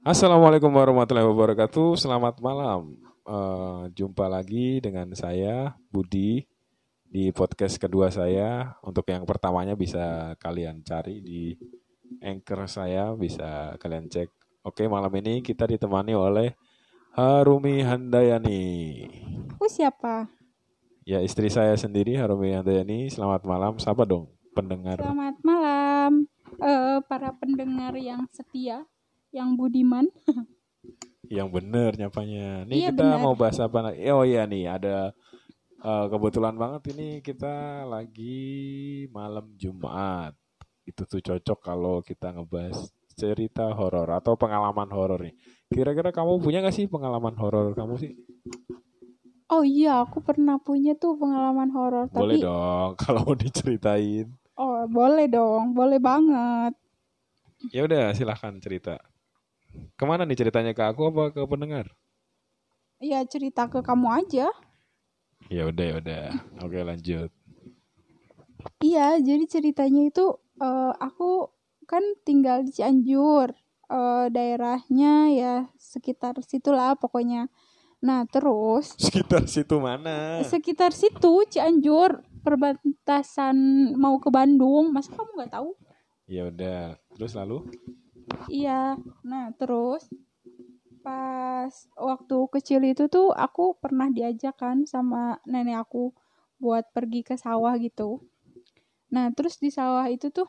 Assalamualaikum warahmatullahi wabarakatuh. Selamat malam. Uh, jumpa lagi dengan saya Budi di podcast kedua saya. Untuk yang pertamanya bisa kalian cari di anchor saya, bisa kalian cek. Oke, malam ini kita ditemani oleh Harumi Handayani. Aku siapa? Ya, istri saya sendiri Harumi Handayani. Selamat malam. Siapa dong pendengar? Selamat malam uh, para pendengar yang setia, yang budiman. yang bener nyapanya. Nih Iya, kita bener. mau bahas apa? Oh iya nih ada uh, kebetulan banget ini kita lagi malam Jumat. Itu tuh cocok kalau kita ngebahas cerita horor atau pengalaman horor nih. Kira-kira kamu punya gak sih pengalaman horor kamu sih? Oh iya, aku pernah punya tuh pengalaman horor. Boleh Tapi dong kalau mau diceritain. Boleh dong, boleh banget. Ya udah silahkan cerita. Ke mana nih ceritanya ke aku apa ke pendengar? Ya cerita ke kamu aja. Ya udah ya udah. Oke lanjut. Iya, jadi ceritanya itu eh, aku kan tinggal di Cianjur. Eh, daerahnya ya sekitar situlah pokoknya. Nah, terus Sekitar situ mana? sekitar situ Cianjur perbatasan mau ke Bandung. Masa kamu nggak tahu? Ya udah. Terus lalu? Iya. Nah, terus pas waktu kecil itu tuh aku pernah diajak kan sama nenek aku buat pergi ke sawah gitu. Nah, terus di sawah itu tuh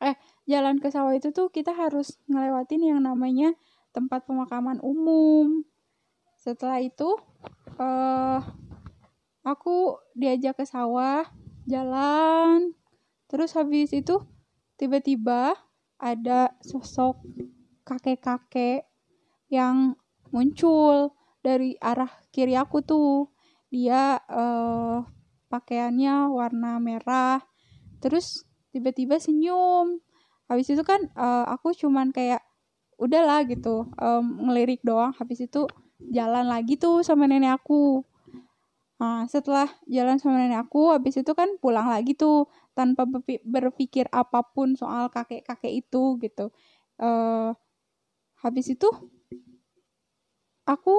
eh jalan ke sawah itu tuh kita harus ngelewatin yang namanya tempat pemakaman umum. Setelah itu eh aku diajak ke sawah, jalan. Terus habis itu tiba-tiba ada sosok kakek-kakek yang muncul dari arah kiri aku tuh. Dia eh, pakaiannya warna merah. Terus tiba-tiba senyum. Habis itu kan eh, aku cuman kayak udahlah gitu em, ngelirik doang. Habis itu jalan lagi tuh sama nenek aku. Nah, setelah jalan sama nenek aku, habis itu kan pulang lagi tuh tanpa berpi- berpikir apa pun soal kakek-kakek itu gitu. eh habis itu aku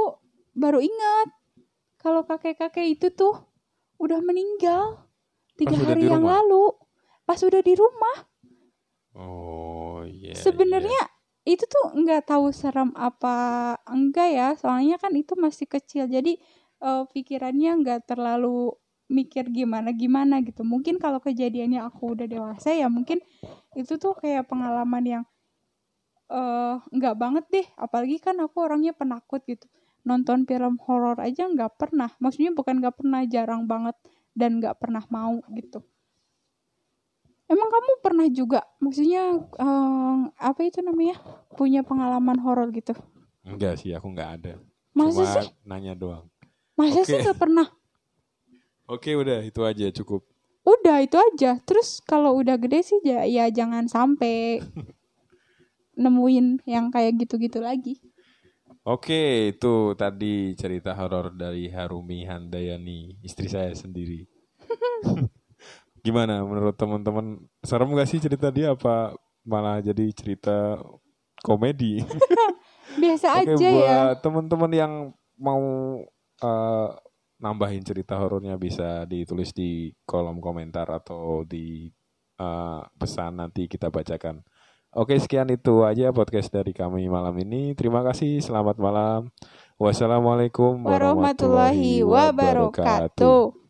baru ingat kalau kakek-kakek itu tuh udah meninggal tiga Pas hari yang rumah? lalu pas udah di rumah. Oh iya. Sebenarnya itu tuh nggak tahu serem apa enggak ya, soalnya kan itu masih kecil, jadi eh, pikirannya nggak terlalu mikir gimana gimana gitu. Mungkin kalau kejadiannya aku udah dewasa ya mungkin itu tuh kayak pengalaman yang eh nggak banget deh. Apalagi kan aku orangnya penakut gitu. Nonton film horor aja nggak pernah. Maksudnya bukan nggak pernah, jarang banget dan nggak pernah mau gitu. Emang kamu pernah juga, maksudnya eh, apa itu namanya, punya pengalaman horor gitu? Enggak sih, aku enggak ada. Masa Cuma sih? nanya doang. Masa Oke. sih nggak pernah? Oke, udah itu aja cukup. Udah itu aja. Terus kalau udah gede sih ya, ya jangan sampai nemuin yang kayak gitu-gitu lagi. Oke, itu tadi cerita horor dari Harumi Handayani, istri saya sendiri. Gimana menurut teman-teman? Serem gak sih cerita dia apa malah jadi cerita komedi? Biasa Oke, aja ya. buat teman-teman yang mau eh, nambahin cerita horornya bisa ditulis di kolom komentar atau di eh, pesan nanti kita bacakan. Oke, sekian itu aja podcast dari kami malam ini. Terima kasih, selamat malam. Wassalamualaikum Warahmatullahi wabarakatuh.